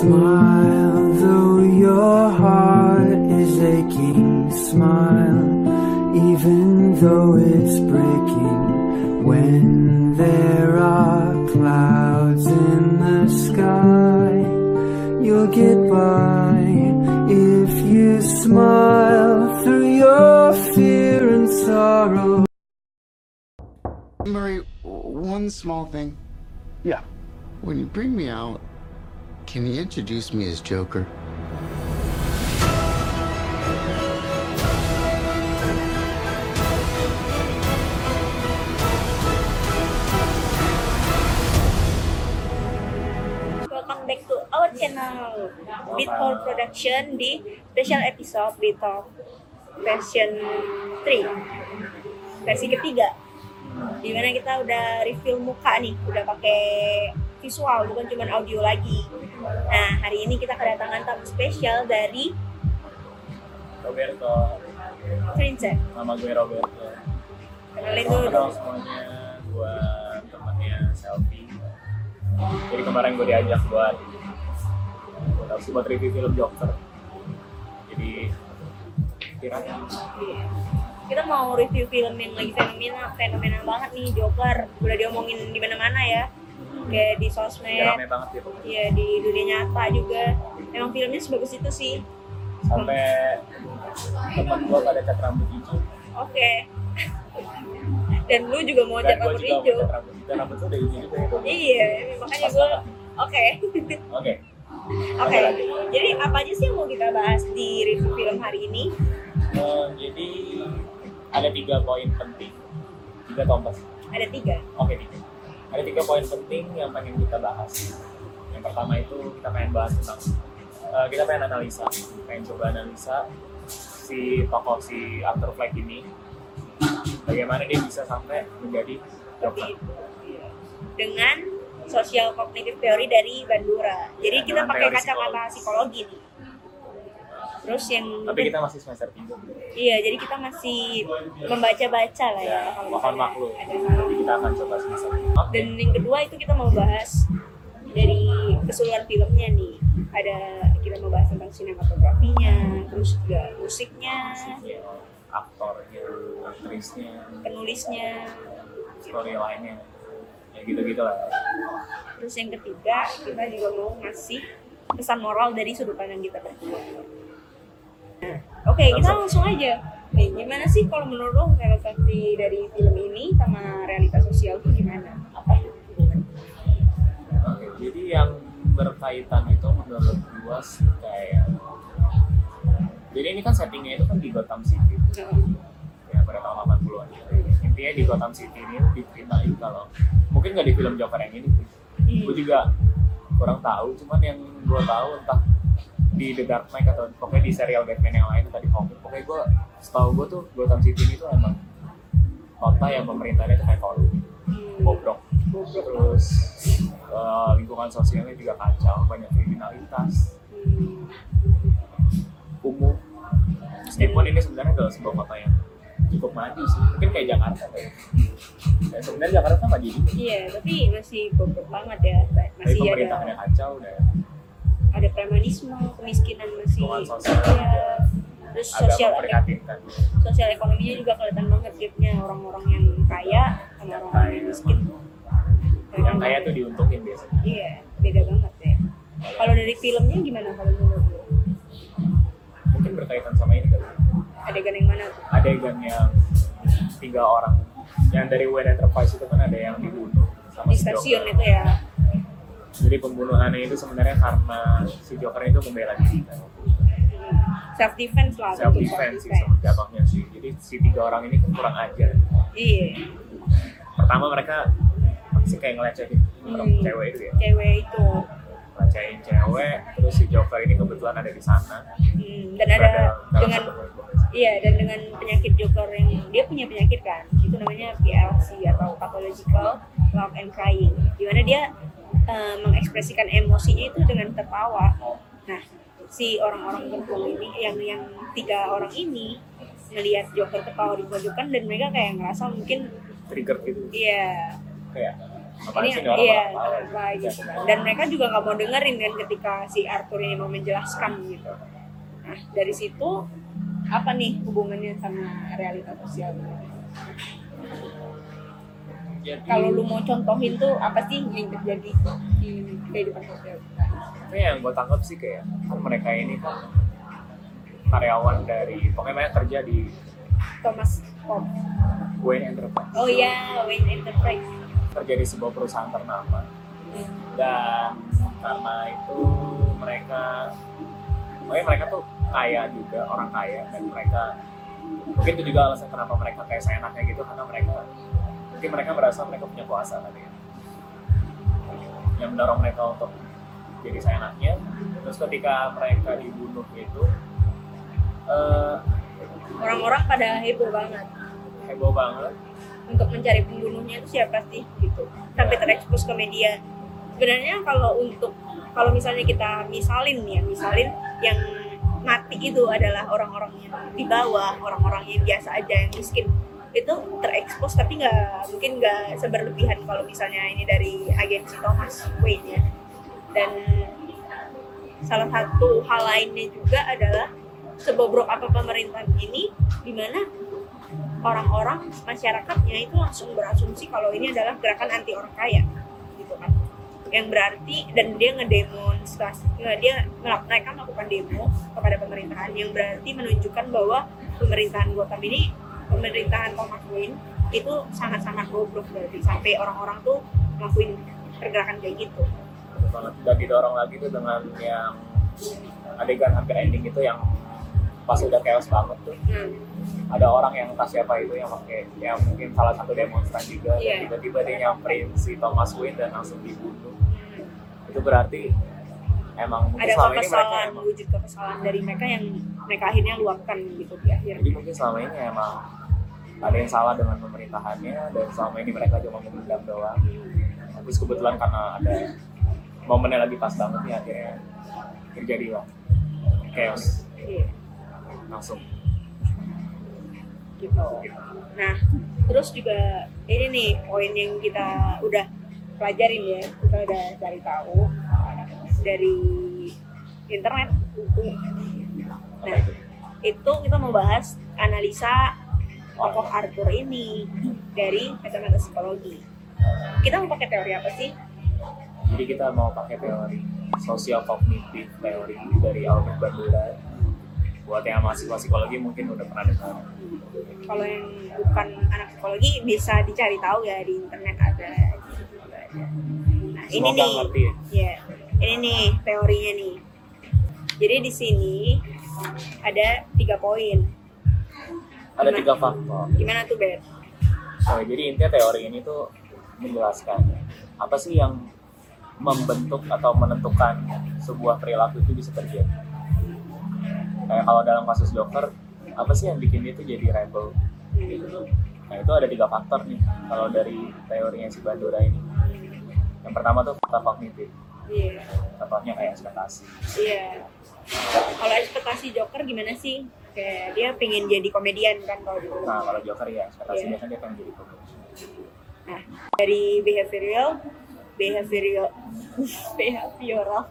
smile, though your heart is aching. Smile, even though it's breaking. When there are clouds in the sky, you'll get by if you smile through your fear and sorrow. Murray, one small thing. Yeah. When you bring me out, can you introduce me as Joker? Welcome back to our channel Beathole Production di special episode Beathole version 3 versi ketiga di mana kita udah review muka nih udah pakai visual bukan cuma audio lagi. Nah hari ini kita kedatangan tamu spesial dari Roberto, Princess nama gue Roberto. kenalin dulu. Kenal dong semuanya, gue temannya Selfie. Jadi kemarin gue diajak buat buat buat review film Joker. Jadi kira kita mau review film yang lagi fenomena fenomena banget nih Joker. Udah diomongin di mana-mana ya kayak di sosmed rame banget gitu. Iya di dunia nyata juga emang filmnya sebagus itu sih Sampai temen gue pada cat rambut hijau. oke dan lu juga mau Dan cat rambut hijau cat rambut udah hijau juga ya. iya makanya gue oke Oke. oke jadi apa aja sih yang mau kita bahas di review film hari ini Eh, jadi ada tiga poin penting. Tiga tombas. ada tiga Oke tiga. Ada tiga poin penting yang pengen kita bahas. Yang pertama itu kita pengen bahas tentang eh, kita pengen analisa, pengen coba analisa si tokoh si Arthur Fleck ini bagaimana dia bisa sampai menjadi Iya. dengan social cognitive theory dari Bandura jadi kita pakai teori kacamata psikologi nih terus yang Tapi kita masih semester tiga. Iya, jadi kita masih membaca-baca lah ya. Ya, mohon maklum. Jadi kita akan coba semester. Oke. Dan yang kedua itu kita mau bahas dari keseluruhan filmnya nih. Ada kita mau bahas tentang sinematografinya, terus juga musiknya, Ya, aktornya, aktrisnya, penulisnya. storyline-nya, ya gitu-gitu lah. Terus yang ketiga kita juga mau ngasih pesan moral dari sudut pandang kita berdua. Nah, oke kita langsung aja. Nih, gimana sih kalau menurut lo relevansi dari film ini sama realitas sosial itu gimana? Apa? Oke, jadi yang berkaitan itu menurut gua sih kayak jadi ini kan settingnya itu kan di Gotham City ya pada tahun 80-an intinya di Gotham City ini diceritain kalau mungkin nggak di film Joker yang ini gue juga kurang tahu cuman yang gue tahu entah di The Dark Knight atau pokoknya di serial Batman yang lain tadi komik pokoknya gue setahu gue tuh Gotham City ini tuh emang kota yang pemerintahnya tuh kayak korup bobrok. Terus eh, lingkungan sosialnya juga kacau banyak kriminalitas. Umum meskipun ini sebenarnya adalah sebuah kota yang cukup maju sih mungkin kayak Jakarta kayak ya, sebenarnya Jakarta maju juga. Iya, tapi masih bobrok banget ya. tapi Masih ada kacau udah ada premanisme, kemiskinan masih sosial ya. Terus sosial memprihatinkan sosial ekonominya juga kelihatan banget gapnya orang-orang yang kaya sama orang-orang yang miskin. yang kaya tuh diuntungin biasanya Iya, beda banget ya. Kalau dari filmnya gimana kalau menurut lo? mungkin berkaitan sama ini kali Adegan yang mana tuh? adegan yang tiga orang yang dari Wayne Enterprise itu kan ada yang dibunuh sama Di si stasiun Joker. itu ya. Jadi pembunuhannya itu sebenarnya karena si Joker itu membela diri kan Self defense lah. self defense sih sama jatuhnya sih jadi si tiga orang ini kan kurang ajar Iya, pertama mereka masih kayak ngelecehin Hmm. cewek itu ya cewek itu. ngelecehin cewek terus si Joker ini kebetulan ada di sana Hmm, dan ada dengan. Iya, dan dengan penyakit Joker yang dia punya penyakit kan, itu namanya PLC atau pathological love and crying, di mana dia eh, mengekspresikan emosinya itu dengan tertawa. Nah, si orang-orang gempung ini, yang yang tiga orang ini melihat Joker ketawa di pojokan dan mereka kayak ngerasa mungkin trigger gitu. Iya. Kayak Apaan ini sih ini orang iya apa? apa gitu kan. Dan mereka juga nggak mau dengerin kan ketika si Arthur ini mau menjelaskan gitu. Nah dari situ apa nih hubungannya sama realita sosial kalau lu mau contohin tuh apa sih yang terjadi di kehidupan sosial Tapi yang gue tangkap sih kayak kan mereka ini kan karyawan dari pokoknya mereka kerja di Thomas Pop Wayne Enterprise. Oh iya Wayne Enterprise. Kerja di sebuah perusahaan ternama. Dan karena itu mereka pokoknya mereka tuh kaya juga orang kaya dan mereka mungkin itu juga alasan kenapa mereka kayak seenaknya gitu karena mereka mungkin mereka merasa mereka punya kuasa kali ya. Yang mendorong mereka untuk jadi seenaknya. Terus ketika mereka dibunuh itu eh, orang-orang pada heboh banget. Heboh banget. Untuk mencari pembunuhnya itu siapa sih gitu. Sampai terekspos ke media. Sebenarnya kalau untuk kalau misalnya kita misalin ya misalin yang mati itu adalah orang-orang yang di bawah orang-orang yang biasa aja yang miskin itu terekspos tapi nggak mungkin nggak seberlebihan kalau misalnya ini dari agensi Thomas Wayne ya. Dan salah satu hal lainnya juga adalah sebobrok apa pemerintahan ini di mana orang-orang masyarakatnya itu langsung berasumsi kalau ini adalah gerakan anti orang kaya gitu kan. Yang berarti dan dia ngedemonstrasi dia mereka melakukan demo kepada pemerintahan yang berarti menunjukkan bahwa pemerintahan Gotham ini pemerintahan Thomas Wayne itu sangat-sangat goblok berarti sampai orang-orang tuh ngelakuin pergerakan kayak gitu banget dan didorong lagi tuh dengan yang adegan hampir ending itu yang pas udah chaos banget tuh nah, ada orang yang entah siapa itu yang pakai yang mungkin salah satu demonstran juga Iya. dan tiba-tiba dia nyamperin si Thomas Wayne dan langsung dibunuh hmm. itu berarti emang mungkin ada selama ini mereka emang wujud kekesalan dari mereka yang mereka akhirnya luapkan gitu di akhir jadi mungkin selama ini emang ada yang salah dengan pemerintahannya dan selama ini mereka cuma memendam doang. Tapi kebetulan karena ada momennya lagi pas banget nih akhirnya terjadi lah chaos. Iya, langsung. Gitu. Nah terus juga ini nih poin yang kita udah pelajarin ya. Kita udah cari tahu dari internet Nah. itu kita mau bahas analisa tokoh Arthur ini dari kacamata psikologi. Kita mau pakai teori apa sih? Jadi kita mau pakai teori sosial kognitif teori dari Albert Bandura. Buat yang mahasiswa psikologi mungkin udah pernah dengar. Kalau yang bukan anak psikologi bisa dicari tahu ya di internet ada. Nah ini Semoga nih. ngerti ya. ya ini nih teorinya nih. Jadi di sini ada tiga poin ada Gimana? tiga faktor gimana tuh Ber? Oh, jadi intinya teori ini tuh menjelaskan apa sih yang membentuk atau menentukan sebuah perilaku itu bisa terjadi. Kayak kalau dalam kasus Joker, apa sih yang bikin dia itu jadi rebel? Nah itu ada tiga faktor nih kalau dari teorinya si Bandura ini. Yang pertama tuh faktor kognitif, Iya, contohnya kayak ekspektasi. iya. Kalau ekspektasi Joker gimana sih? Kayak dia pengen jadi komedian kan kalau dulu. Nah kalau Joker ya ekspektasi Iya. biasanya dia pengen jadi pemain. Nah, dari behavioral, behavioral, behavioral,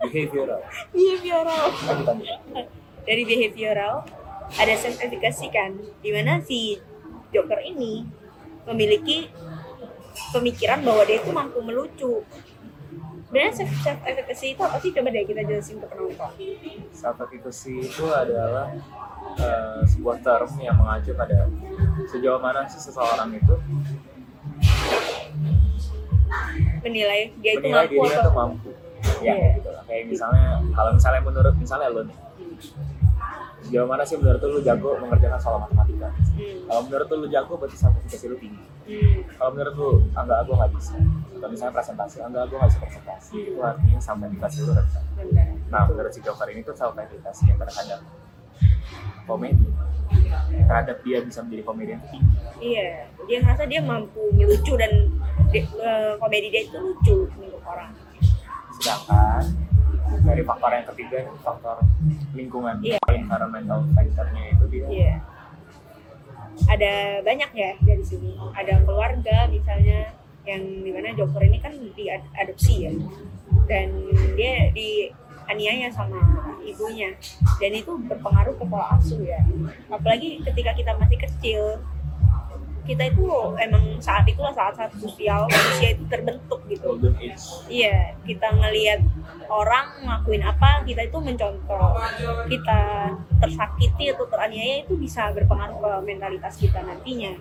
Behavioral. behavioral. Lanjut. Dari behavioral ada efficacy kan, di mana si Joker ini memiliki pemikiran bahwa dia itu mampu melucu. Sebenarnya self self efficacy itu apa sih? Coba deh kita jelasin ke penonton. Self efficacy itu adalah eh, sebuah term yang mengacu pada sejauh mana sih seseorang itu Menilai dia itu menilai mampu dirinya atau mampu. Ya, gitu lah. Kayak misalnya, kalau misalnya menurut misalnya lo nih, sejauh mana sih menurut lu jago mengerjakan soal matematika? Hmm. Kalau menurut lu jago, berarti efficacy lu tinggi. Hmm. Kalau menurut lu, enggak, gue nggak bisa. Kalau misalnya presentasi, enggak, gue nggak bisa presentasi. Itu artinya self efficacy lu rendah. Nah, menurut si Joker ini tuh self efficacy yang terhadap komedi terhadap dia bisa menjadi komedian itu tinggi. Iya, dia ngerasa dia mampu melucu dan di- eh, komedi dia itu lucu untuk orang. Sedangkan dari faktor yang ketiga faktor lingkungan, Iya. environmental factornya itu dia Iya. Ada banyak ya dari sini. Ada keluarga misalnya, yang di mana Joker ini kan diadopsi ya dan dia dianiaya sama ibunya dan itu berpengaruh ke pola asuh ya apalagi ketika kita masih kecil kita itu emang saat itulah saat-saat sosial manusia itu terbentuk gitu Iya, kita ngelihat orang ngelakuin apa, kita itu mencontoh. Kita tersakiti atau teraniaya itu bisa berpengaruh ke mentalitas kita nantinya.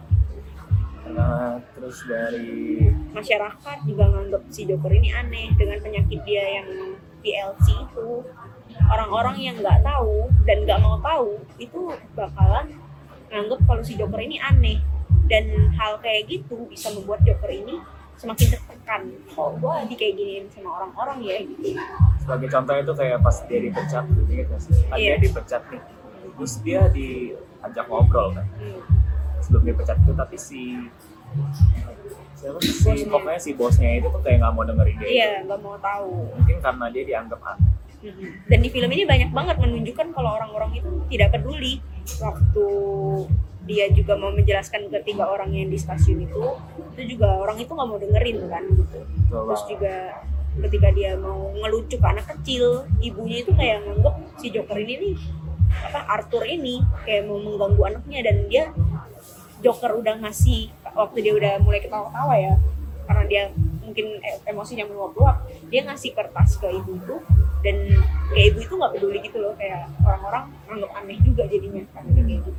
nah terus dari Masyarakat juga nganggap si Joker ini aneh dengan penyakit dia yang PLC itu. Orang-orang yang nggak tahu dan nggak mau tahu itu bakalan nganggap kalau si Joker ini aneh. Dan hal kayak gitu bisa membuat Joker ini semakin tertekan. Kok gue di kayak giniin sama orang-orang ya gitu. sebagai contoh itu kayak pas dia dipecat gak sih? Kan Iya. dia dipecat nih terus dia diajak ngobrol kan Hmm. sebelum dipecat itu tapi si siapa sih pokoknya si bosnya itu tuh kayak nggak mau dengerin dia Iya, nggak mau tahu. mungkin karena dia dianggap aneh Mhm. Dan di film ini banyak banget menunjukkan kalau orang-orang itu tidak peduli waktu dia juga mau menjelaskan ke tiga orang yang di stasiun itu, itu juga orang itu nggak mau dengerin kan gitu. Terus juga ketika dia mau ngelucu ke anak kecil, ibunya itu kayak nganggep si Joker ini nih apa Arthur ini kayak mau mengganggu anaknya dan dia Joker udah ngasih waktu dia udah mulai ketawa-tawa ya karena dia mungkin e- emosinya meluap-luap dia ngasih kertas ke ibu itu dan kayak ibu itu nggak peduli gitu loh kayak orang-orang anggap aneh juga jadinya kan kayak gitu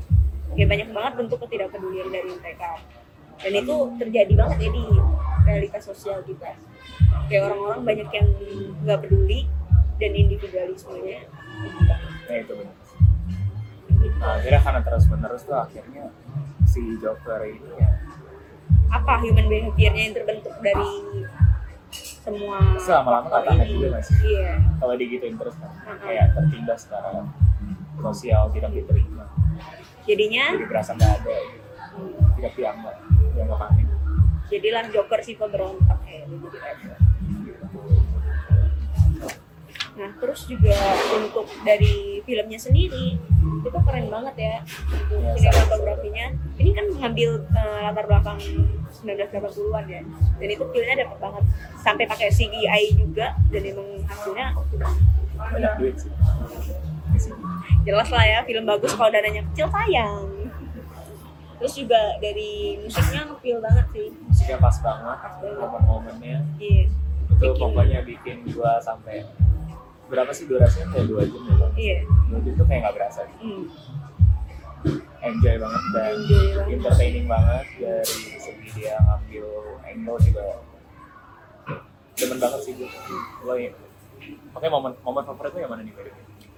kayak banyak banget bentuk ketidakpedulian dari mereka. Dan itu terjadi banget ya di realitas sosial kita. Kayak orang-orang banyak yang nggak peduli dan individualismenya. Nah itu benar. Nah akhirnya karena terus menerus tuh akhirnya si Joker ini ya. Apa human behavior-nya yang terbentuk dari semua lama-lama faktor katakan juga sih? iya. Kalau digituin terus kan Uh-huh. kayak tertindas secara sosial tidak diterima jadinya jadi berasa nggak ada tidak dianggap dianggap aneh jadilah Joker si pemberontak kayak gitu Nah, terus juga untuk dari filmnya sendiri itu keren banget ya untuk Ya, sinematografinya. Ini kan ngambil eh, latar belakang 1980-an ya. Dan itu filmnya dapat banget sampai pakai CGI juga dan emang hasilnya banyak duit sih. Jelas lah ya film bagus kalau dananya kecil sayang. Terus juga dari musiknya ngefeel banget sih. musiknya pas banget momen-momennya Iya. itu Bikin- pokoknya bikin gua sampai berapa sih durasinya kayak dua jam ya Bang? Iya. dua jam tuh kayak nggak berasa Hmm. enjoy banget dan Enjoy banget. entertaining banget dari segi dia ngambil angle juga demen banget sih gue lo ya Oke momen momen favorit lo yang mana nih?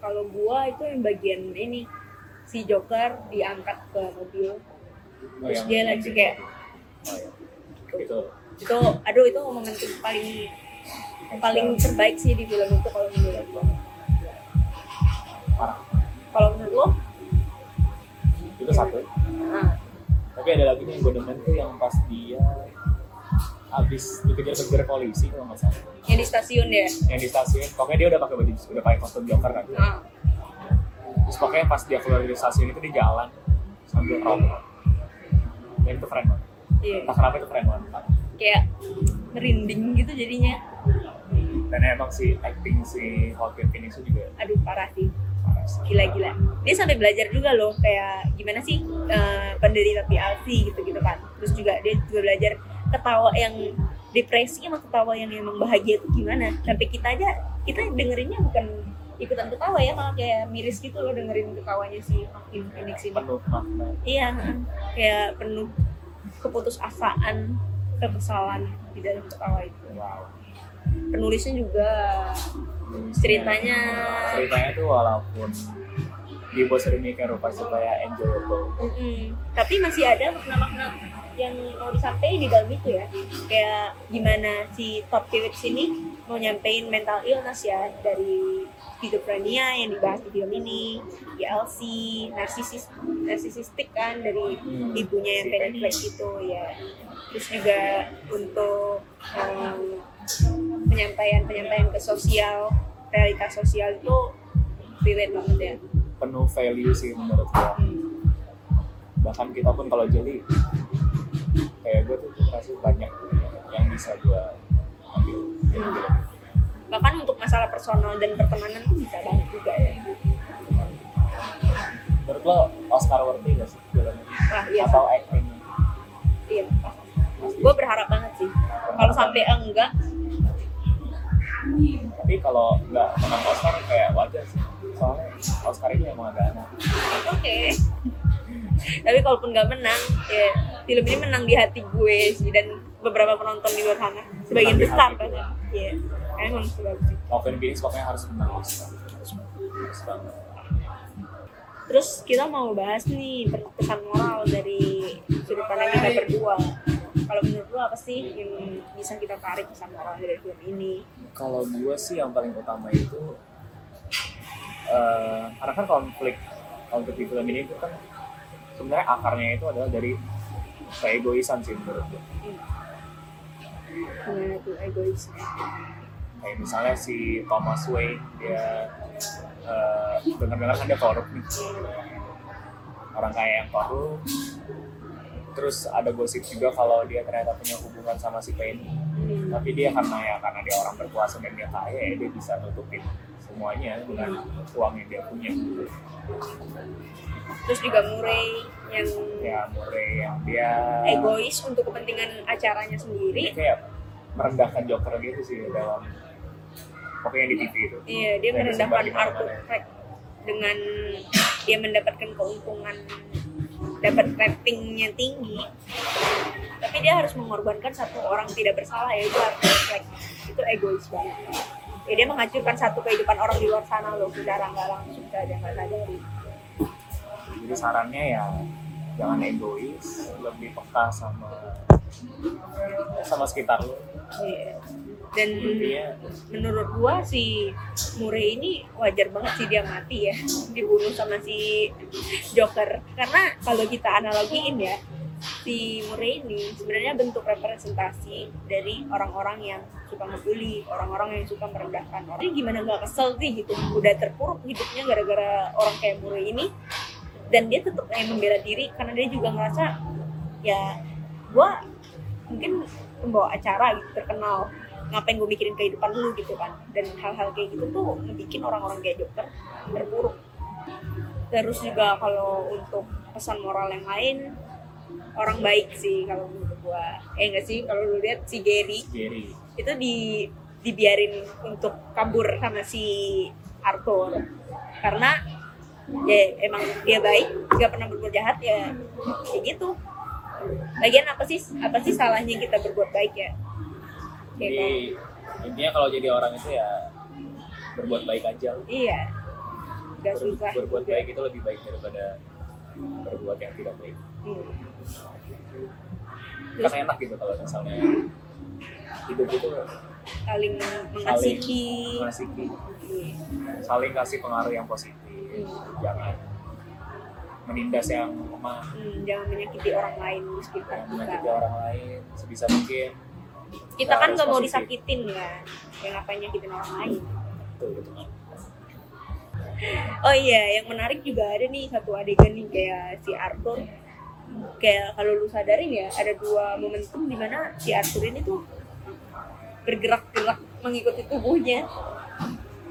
Kalau gua itu yang bagian ini si Joker diangkat ke mobil. Oh, terus dia lagi kayak oh, ya. itu. Itu aduh itu momentum paling paling terbaik sih di film itu kalau menurut lo parah. Kalau menurut lo? Itu satu. Nah, tapi ada lagi nih yang gue demen tuh yang pas dia habis dikejar-kejar polisi kalau nggak salah. Yang di stasiun ya? Yang di stasiun. Pokoknya dia udah pakai baju udah pakai kostum joker kan. Nah, terus pokoknya pas dia keluar dari stasiun itu di jalan sambil ngerokok. Dan itu keren banget. Iya. Entah kenapa itu keren banget. Kayak merinding gitu jadinya. Dan emang si acting si Joaquin Phoenix itu juga aduh parah sih. Gila-gila. Dia sampai belajar juga loh kayak gimana sih eh, penderita PLC gitu-gitu kan. Terus juga dia juga belajar ketawa yang depresi sama ketawa yang emang bahagia itu gimana? Sampai kita aja kita dengerinnya bukan ikutan ketawa ya malah kayak miris gitu loh dengerin ketawanya si Joaquin Phoenix ini. Penuh makna. Iya kayak penuh keputusasaan kekesalan di dalam ketawa itu. Wow. Penulisnya juga ceritanya. Ceritanya tuh walaupun dibuat sedemikian rupa supaya enjoyable Mm-mm. Tapi masih ada makna-makna yang mau disampaikan di dalam itu ya. Kayak gimana si Todd Phillips ini mau nyampein mental illness ya dari schizophrenia yang dibahas di film ini, GLC, narsisis, narsisistik kan dari Hmm. ibunya yang. Fleck itu ya. Terus juga untuk em, penyampaian-penyampaian ke sosial, realitas sosial itu relate banget ya. penuh value sih menurut gua. Bahkan kita pun kalau jeli kayak gue tuh merasa banyak yang bisa gue ambil. Hmm. bahkan untuk masalah personal dan pertemanan tuh bisa banget juga ya. Menurut lo Oscar worthy gak sih filmnya wah iya. Atau acting? Iya. Gue berharap banget sih. Kalau sampai enggak. Tapi kalau nggak menang Oscar kayak wajar sih soalnya Oscar ini emang agak aneh oke. Tapi kalaupun nggak menang ya film ini menang di hati gue sih dan beberapa penonton di luar sana. Sebagian Menang besar kan gue. iya. Emang sebagus sih. Joaquin Phoenix pokoknya harus menang. Oscar harus harus banget. Terus kita mau bahas nih pesan moral dari sudut pandang kita berdua. Kalau menurut lu apa sih yang bisa kita tarik pesan moral dari film ini? Kalau gue sih yang paling utama itu eh karena kan konflik konflik di film ini itu kan sebenarnya akarnya itu adalah dari keegoisan sih menurut gue gimana tuh egoisnya kayak misalnya si Thomas Wayne dia eh dengar-dengar kan dia korup nih. Orang kaya yang korup. Terus ada gosip juga kalau dia ternyata punya hubungan sama si Penny Hmm. tapi dia karena ya karena dia orang berkuasa dan dia kaya ya dia bisa nutupin semuanya dengan uang yang dia punya terus juga Murray yang ya Murray yang dia egois untuk kepentingan acaranya dia sendiri kayak merendahkan Joker gitu sih dalam pokoknya di TV itu iya dia Dan merendahkan. Fleck dengan dia mendapatkan keuntungan dapat ratingnya tinggi tapi dia harus mengorbankan satu orang tidak bersalah yaitu Arthur Fleck itu egois banget. Ya dia menghancurkan satu kehidupan orang di luar sana loh secara nggak langsung saja nggak sadari jadi sarannya ya jangan egois lebih peka sama sama sekitar lu. Iya. dan intinya menurut gua si Murray ini wajar banget sih dia mati ya dibunuh sama si Joker. Karena kalau kita analogiin ya si Murray ini sebenarnya bentuk representasi dari orang-orang yang suka ngebully orang-orang yang suka merendahkan orang. Jadi gimana nggak kesel sih gitu udah terpuruk hidupnya gara-gara orang kayak Murray ini. Dan dia tetap kayak membela diri karena dia juga ngerasa ya gua mungkin pembawa acara gitu terkenal. Ngapain gue mikirin kehidupan lu gitu kan. Dan hal-hal kayak gitu tuh ngebikin orang-orang kayak Joker terpuruk. Terus juga kalau untuk pesan moral yang lain orang baik sih kalau menurut gua. Eh enggak sih kalau lu lihat si Gary Gary. itu di dibiarin untuk kabur sama si Arthur. Karena ya emang dia baik nggak pernah berbuat jahat ya kayak gitu. Lagian apa sih apa sih salahnya kita berbuat baik ya? Kayak jadi intinya kalau jadi orang itu ya berbuat baik aja iya. Gak Ber- susah berbuat juga. baik itu lebih baik daripada berbuat yang tidak baik. Hmm. Kan enak gitu kalau misalnya hidup itu saling saling mengasihi mengasihi Iya. saling kasih pengaruh yang positif. Hmm. jangan menindas yang lemah. Hmm, jangan menyakiti orang lain di sekitar jangan kita menyakiti orang lain sebisa mungkin. Kita kan harus nggak mau disakitin ya. Yang ngapain nyakitin orang lain? Betul, betul. Oh iya, yang menarik juga ada nih satu adegan nih kayak si Arthur. Kayak kalau lu sadarin ya, ada dua momentum di mana si Arthur ini tuh bergerak-gerak mengikuti tubuhnya.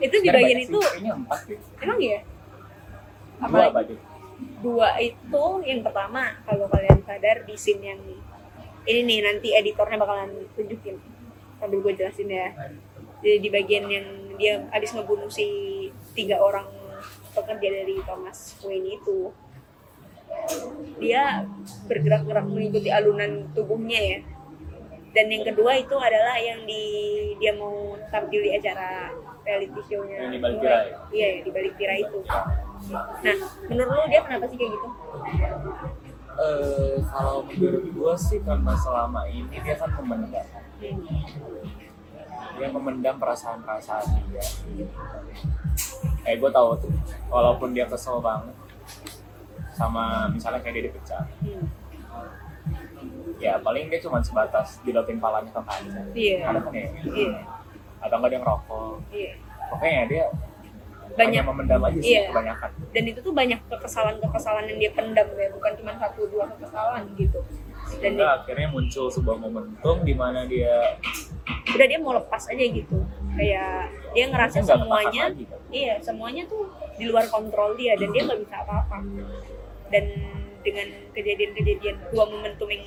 Itu di bagian itu, emang ya? dua dua itu yang pertama kalau kalian sadar di scene yang ini nih nanti editornya bakalan tunjukin. Sambil gue jelasin ya. Jadi di bagian yang dia habis ngebunuh si tiga orang pekerja dari Thomas Wayne itu dia bergerak-gerak mengikuti alunan tubuhnya ya. Dan yang kedua itu adalah yang di dia mau tampil di acara reality show-nya Yang di balik tirai. iya di balik tirai itu. Nah menurut lo dia kenapa sih kayak gitu? Eh, kalau menurut gua sih karena selama ini dia kan memendam. Hmm. dia memendam perasaan-perasaan dia. Eh gue tahu tuh walaupun dia kesel banget sama misalnya kayak dia dipecat Hmm. ya paling dia cuma sebatas dilotin palanya ke kaca Iya. ada kan ya Iya, atau enggak dia ngerokok iya. pokoknya dia Banyak. memendam aja sih Iya. kebanyakan Dan itu tuh banyak kekesalan-kekesalan yang dia pendam ya, bukan cuma satu dua kekesalan gitu. Dan Sehingga akhirnya muncul sebuah momentum di mana dia udah dia mau lepas aja gitu kayak dia ngerasa semuanya lagi, kan? iya semuanya tuh di luar kontrol dia dan dia nggak bisa apa-apa dan dengan kejadian-kejadian dua momentum yang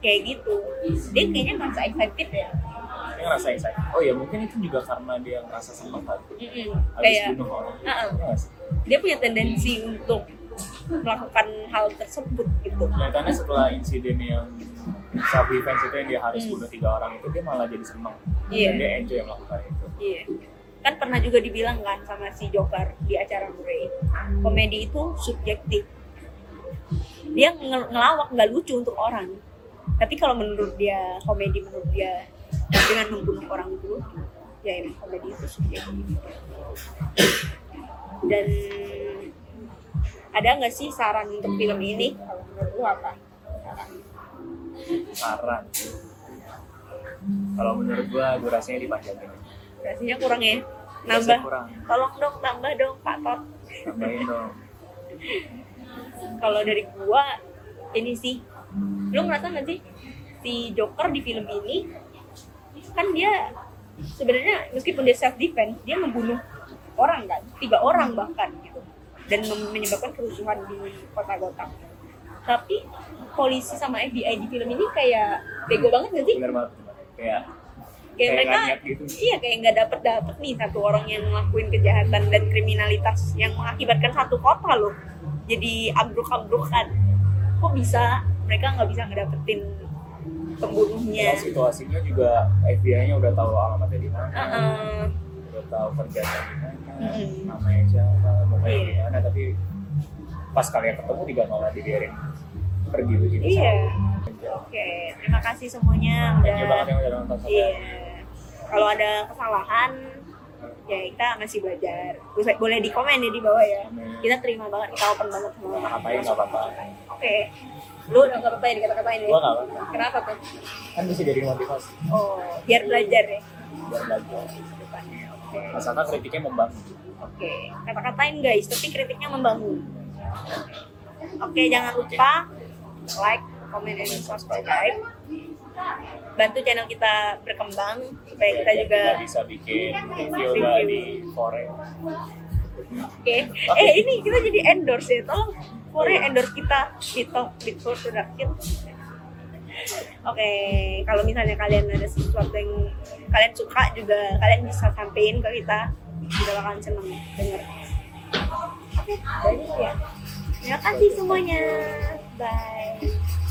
kayak gitu dia kayaknya merasa excited ya dia ngerasa excited. Oh ya mungkin itu juga karena dia ngerasa senang kan. Mm-mm. Habis kayak bunuh orang. nggak sih? dia punya tendensi untuk melakukan hal tersebut gitu Kelihatannya setelah insiden yang self defense itu yang dia harus Hmm. bunuh tiga orang itu dia malah jadi senang. Iya. Dan dia enjoy melakukan itu. Iya. Kan pernah juga dibilang kan sama si Joker di acara Murray. Komedi itu subjektif. Dia nge- ngelawak nggak lucu untuk orang. Tapi kalau menurut dia komedi menurut dia dengan membunuh orang itu ya emang komedi itu subjektif. Dan ada nggak sih saran untuk film ini? Kalau menurut lu apa? Saran. Saran. Kalau menurut gua durasinya dipanjangin. Rasanya kurang ya? Durasinya Nambah. kurang. Tolong dong tambah dong Pak Tot. Tambahin dong. kalau dari gua ini sih. Lu ngerasa nggak sih? Si Joker di film ini kan dia sebenarnya meskipun dia self defense dia membunuh orang kan? Tiga orang bahkan gitu. Dan menyebabkan kerusuhan di kota Gotham. Tapi polisi sama FBI di film ini kayak bego banget gak sih? Bener banget. Kayak kayak Kayak mereka nggak gitu. iya kayak nggak dapet dapet nih satu orang yang ngelakuin kejahatan dan kriminalitas yang mengakibatkan satu kota loh jadi ambruk-ambrukan kok bisa mereka nggak bisa ngedapetin pembunuhnya Kalau situasinya juga FBI-nya udah tahu alamatnya di mana, Heeh. udah tahu kerjanya di mana, Mm-mm. namanya siapa, mukanya Iya. di mana, tapi pas kalian ketemu juga malah dibiarin pergi begitu Iya. saja. oke terima kasih semuanya you banget udah yang udah nonton iya kalau ada kesalahan ya kita masih belajar. Bisa- boleh di komen ya di bawah ya. Amin. kita terima banget kita open banget semua. Nggak apa-apa. oke. Lu udah nggak apa-apa ya dikata-katain ya? Gua nggak apa-apa. kenapa tuh Kan bisa jadi motivasi. Oh biar belajar ya? Biar belajar. depannya oke. Asalkan kritiknya membangun. oke. Kata-katain guys tapi kritiknya membangun? Oke jangan lupa like comment and subscribe bantu channel kita berkembang supaya kita juga Kita bisa bikin nggak di Korea. Oke. Eh ini kita jadi endorse ya. Tolong Korea endorse kita di Top Bitcoin Production. Oke, kalau misalnya kalian ada sesuatu yang kalian suka juga kalian bisa sampein ke kita. Kita bakalan seneng denger. Oke, dari ya. Terima kasih semuanya. Bye.